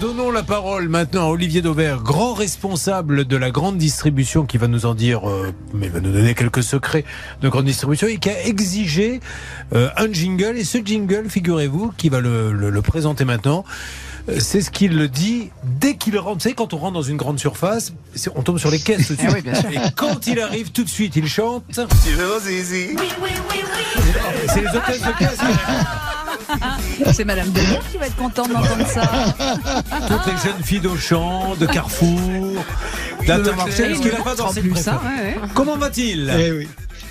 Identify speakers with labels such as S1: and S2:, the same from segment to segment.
S1: Donnons la parole maintenant à Olivier Dauvert, grand responsable de la grande distribution, qui va nous en dire, euh, mais va nous donner quelques secrets de grande distribution et qui a exigé euh, un jingle. Et ce jingle, figurez-vous, qui va le, le- le présenter maintenant. euh, C'est ce qu'il le dit dès qu'il rentre. Vous savez, quand on rentre dans une grande surface, on tombe sur les caisses tout de suite.
S2: oui, bien sûr.
S1: Et quand il arrive, tout de suite, il chante. C'est les hôtesses de caisse.
S2: C'est Madame Demir qui va être contente d'entendre ça.
S1: Toutes les jeunes filles d'Auchan, de Carrefour, d'Intermarché, parce qu'il n'a pas dans
S2: En
S1: ses
S2: plus, ça,
S1: préférés.
S2: ouais, ouais.
S1: Comment va-t-il?
S3: Eh oui.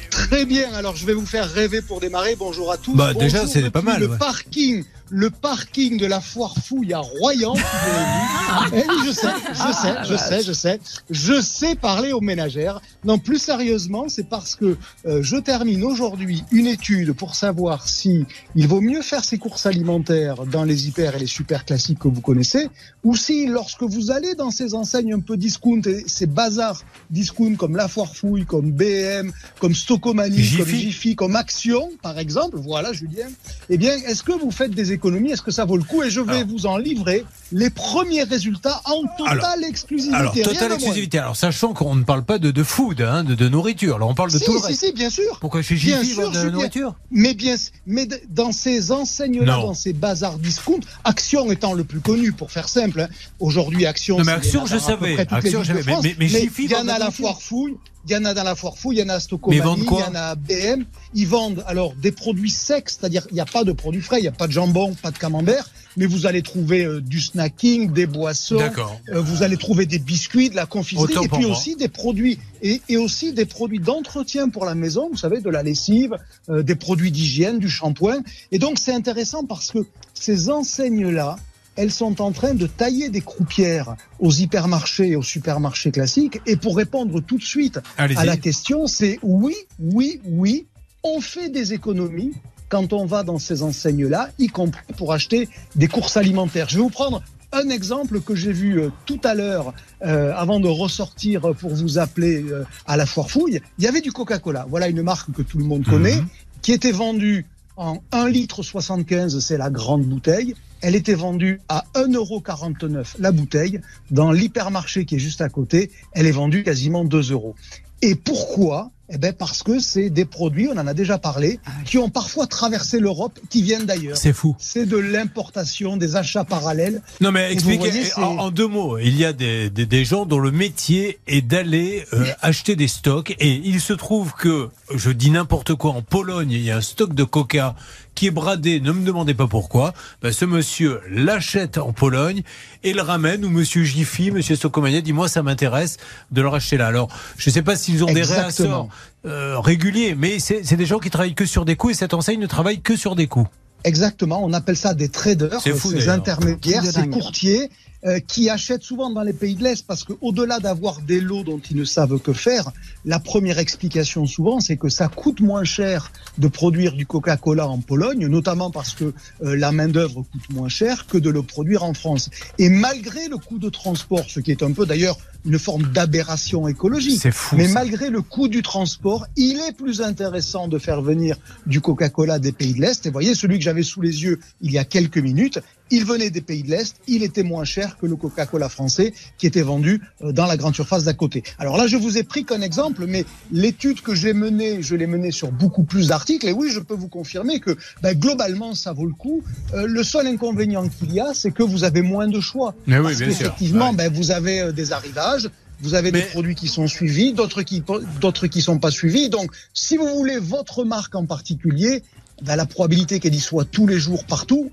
S3: Très bien, alors je vais vous faire rêver pour démarrer. Bonjour à tous.
S1: Bah, déjà, c'est pas mal,
S3: Le
S1: ouais.
S3: parking, le parking de la foire fouille à Royan. figurez-vous. Eh oui, je sais, je sais, je sais, je sais. Je sais parler aux ménagères. Non, plus sérieusement, c'est parce que euh, je termine aujourd'hui une étude pour savoir si il vaut mieux faire ses courses alimentaires dans les hyper et les super classiques que vous connaissez, ou si lorsque vous allez dans ces enseignes un peu discount et ces bazars discount comme La Foire Fouille, comme BM, comme Stocomanie,
S1: Jiffy.
S3: comme Jiffy, comme Action, par exemple, voilà Julien, eh bien, est-ce que vous faites des Est-ce que ça vaut le coup Et je vais
S1: Alors.
S3: vous en livrer les premiers résultats en totale
S1: Alors,
S3: exclusivité.
S1: Alors, totale exclusivité. Alors, sachant qu'on ne parle pas de, de food, hein, de, de nourriture. Alors, on parle de
S3: Si,
S1: tout le
S3: si,
S1: reste.
S3: si, bien sûr.
S1: Pourquoi chez
S3: Bien
S1: Jiffy,
S3: sûr,
S1: vendent de la nourriture
S3: Mais bien, mais dans ces enseignes-là, dans ces bazars discount, Action étant le plus connu, pour faire simple. hein. Aujourd'hui, Action.
S1: Non, mais Action, je savais. Action, je savais. Mais- mais-
S3: il y en a
S1: la
S3: à la
S1: nourriture.
S3: foire fouille. Il y en a dans la foire fouille, il y en a à
S1: vendent
S3: il y en a à BM. Ils vendent alors des produits secs, c'est-à-dire il n'y a pas de produits frais, il n'y a pas de jambon, pas de camembert, mais vous allez trouver euh, du snacking, des boissons,
S1: D'accord.
S3: euh, vous allez trouver des biscuits, de la confiserie,
S1: Autant
S3: et puis
S1: moi.
S3: aussi des produits et, et aussi des produits d'entretien pour la maison. Vous savez, de la lessive, euh, des produits d'hygiène, du shampoing. Et donc c'est intéressant parce que ces enseignes-là, elles sont en train de tailler des croupières aux hypermarchés et aux supermarchés classiques. Et pour répondre tout de suite à la question, c'est oui, oui, oui, on fait des économies quand on va dans ces enseignes-là, y compris pour acheter des courses alimentaires. Je vais vous prendre un exemple que j'ai vu euh, tout à l'heure, euh, avant de ressortir pour vous appeler euh, à la foire fouille. Il y avait du Coca-Cola. Voilà une marque que tout le monde connaît,
S1: Mhm.
S3: qui était vendue en 1 litre 75, c'est la grande bouteille. Elle était vendue à 1,49€ la bouteille. Dans l'hypermarché qui est juste à côté, elle est vendue quasiment 2 euros. Et pourquoi Eh ben parce que c'est des produits, on en a déjà parlé,
S2: Ah
S3: qui ont parfois traversé l'Europe, qui viennent d'ailleurs.
S1: C'est fou.
S3: C'est de l'importation, des achats parallèles.
S1: Non, mais expliquez
S3: voyez, c'est-
S1: en, en deux mots. Il y a des, des, des gens dont le métier est d'aller euh, acheter des stocks. Et il se trouve que, je dis n'importe quoi, en Pologne, il y a un stock de coca qui est bradé. Ne me demandez pas pourquoi. Ben, ce monsieur l'achète en Pologne et le ramène. Ou monsieur Jiffy, monsieur Stocomania dit Moi, ça m'intéresse de le racheter là. Alors, je ne sais pas s'ils ont des réassorts euh, réguliers, mais c'est des gens qui travaillent que sur des coûts et cette enseigne ne travaille que sur des coûts.
S3: Exactement, on appelle ça des traders,
S1: C'est fou,
S3: ces intermédiaires, ces courtiers euh, qui achètent souvent dans les pays de l'Est parce que au-delà d'avoir des lots dont ils ne savent que faire, la première explication souvent c'est que ça coûte moins cher de produire du Coca-Cola en Pologne, notamment parce que euh, la main-d'œuvre coûte moins cher que de le produire en France. Et malgré le coût de transport, ce qui est un peu d'ailleurs une forme d'aberration écologique,
S1: C'est fou.
S3: mais
S1: ça.
S3: malgré le coût du transport, il est plus intéressant de faire venir du Coca-Cola des pays de l'Est. Et voyez, celui que j'avais sous les yeux il y a quelques minutes, il venait des pays de l'Est, il était moins cher que le Coca-Cola français qui était vendu euh, dans la grande surface d'à côté. Alors là, je vous ai pris qu'un exemple, mais l'étude que j'ai menée, je l'ai menée sur beaucoup plus d'articles. Et oui, je peux vous confirmer que ben, globalement, ça vaut le coup. Euh, le seul inconvénient qu'il y a, c'est que vous avez moins de choix.
S1: Mais oui,
S3: Parce
S1: bien sûr.
S3: qu'effectivement,
S1: Ouais.
S3: ben, vous avez euh, des arrivages, vous avez
S1: Mais-
S3: des produits qui sont suivis, d'autres qui d'autres qui sont pas suivis. Donc, si vous voulez votre marque en particulier, ben, la probabilité qu'elle y soit tous les jours partout,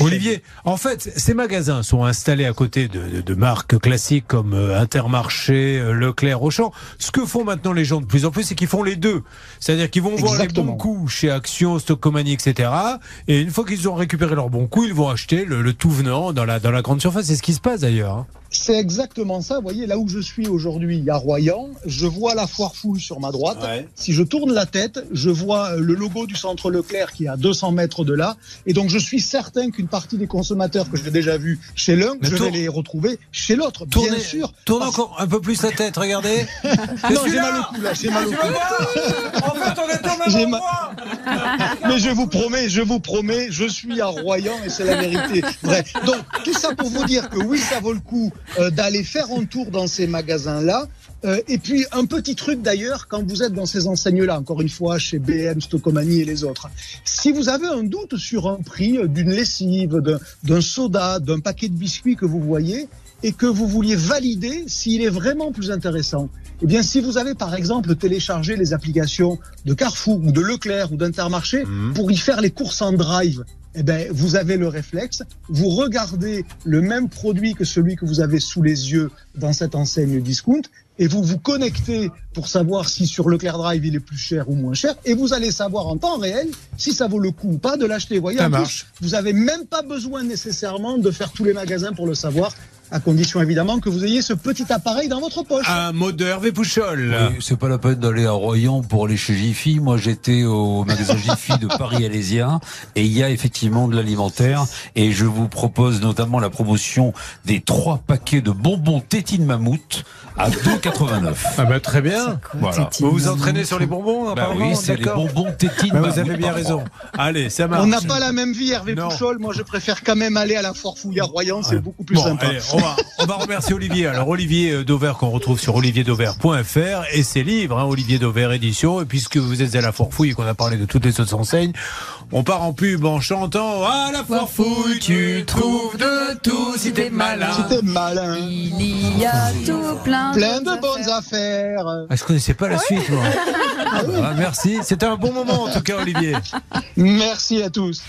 S1: Olivier, en fait, ces magasins sont installés à côté de, de- de marques classiques comme euh, Intermarché, euh, Leclerc, Auchan. Ce que font maintenant les gens de plus en plus, c'est qu'ils font les deux. C'est-à-dire qu'ils vont voir les bons coups chez Action, Stockomanie, etc. Et une fois qu'ils ont récupéré leurs bons coups, ils vont acheter le, le tout venant dans la, dans la grande surface. C'est ce qui se passe d'ailleurs.
S3: C'est exactement ça. Vous voyez, là où je suis aujourd'hui, il y a Royan. Je vois la foire fouille sur ma droite.
S1: Ouais.
S3: Si je tourne la tête, je vois le logo du centre Leclerc qui est à 200 mètres de là. Et donc, je suis certain qu'une partie des consommateurs que j'ai déjà vus chez l'un, je
S1: tourne-
S3: vais les retrouver chez l'autre,
S1: Tournez,
S3: bien sûr.
S1: tourne
S3: Parce-
S1: encore un peu plus la tête, regardez.
S3: Non, j'ai mal au cou, là, j'ai mal au cou.
S1: En fait, on est au
S3: J'ai
S1: même
S3: ma-
S1: endroit.
S3: Mais je vous promets, je vous promets, je suis à Royan et c'est la vérité. Vrai. Donc, tout ça pour vous dire que oui, ça vaut le coup euh, d'aller faire un tour dans ces magasins-là. Euh, et puis, un petit truc d'ailleurs, quand vous êtes dans ces enseignes-là, encore une fois, chez BM, Stocomanie et les autres, si vous avez un doute sur un prix d'une lessive, d'un- d'un soda, d'un paquet de biscuits que vous voyez, et que vous vouliez valider s'il est vraiment plus intéressant, eh bien, si vous avez par exemple téléchargé les applications de Carrefour ou de Leclerc ou d'Intermarché
S1: Mhm.
S3: pour y faire les courses en drive, eh ben, vous avez le réflexe, vous regardez le même produit que celui que vous avez sous les yeux dans cette enseigne discount et vous vous connectez pour savoir si sur Leclerc Drive il est plus cher ou moins cher et vous allez savoir en temps réel si ça vaut le coup ou pas de l'acheter. Vous voyez,
S1: Ça
S3: en plus,
S1: marche.
S3: vous avez même pas besoin nécessairement de faire tous les magasins pour le savoir, à condition évidemment que vous ayez ce petit appareil dans votre poche.
S1: Un mot de Hervé Pouchol.
S4: Oui, c'est pas la peine d'aller à Royan pour aller chez Jiffy. Moi, j'étais au magasin Jiffy de Paris-Alésia et il y a effectivement de l'alimentaire. Et je vous propose notamment la promotion des trois paquets de bonbons tétine mammouth à 2,89.
S1: Ah bah très bien.
S4: Voilà.
S1: Vous vous entraînez sur les bonbons
S4: Bah oui, c'est les bonbons tétine
S1: Bah,
S4: mammouth.
S1: Vous avez bien raison. Allez, ça marche.
S3: On n'a pas la même vie, Hervé
S1: Non.
S3: Pouchol. Moi, je préfère quand même aller à la foire fouille à Royan. C'est
S1: Ouais.
S3: beaucoup plus
S1: Bon,
S3: sympa.
S1: allez, on va, on va remercier Olivier. Alors Olivier euh, Dauvert qu'on retrouve sur olivierdauvert.fr et ses livres, hein, Olivier Dauvert édition. Et puisque vous êtes à la foire fouille et qu'on a parlé de toutes les autres enseignes, on part en pub en chantant à la foire fouille tu trouves de tout si t'es malin.
S3: C'était malin.
S2: Il y a tout plein,
S3: Plein de
S2: bonnes
S3: bonnes
S2: affaires.
S3: affaires.
S1: Ah, je connaissais pas la suite moi. Ah, merci. C'était un bon moment en tout cas Olivier.
S3: Merci à tous.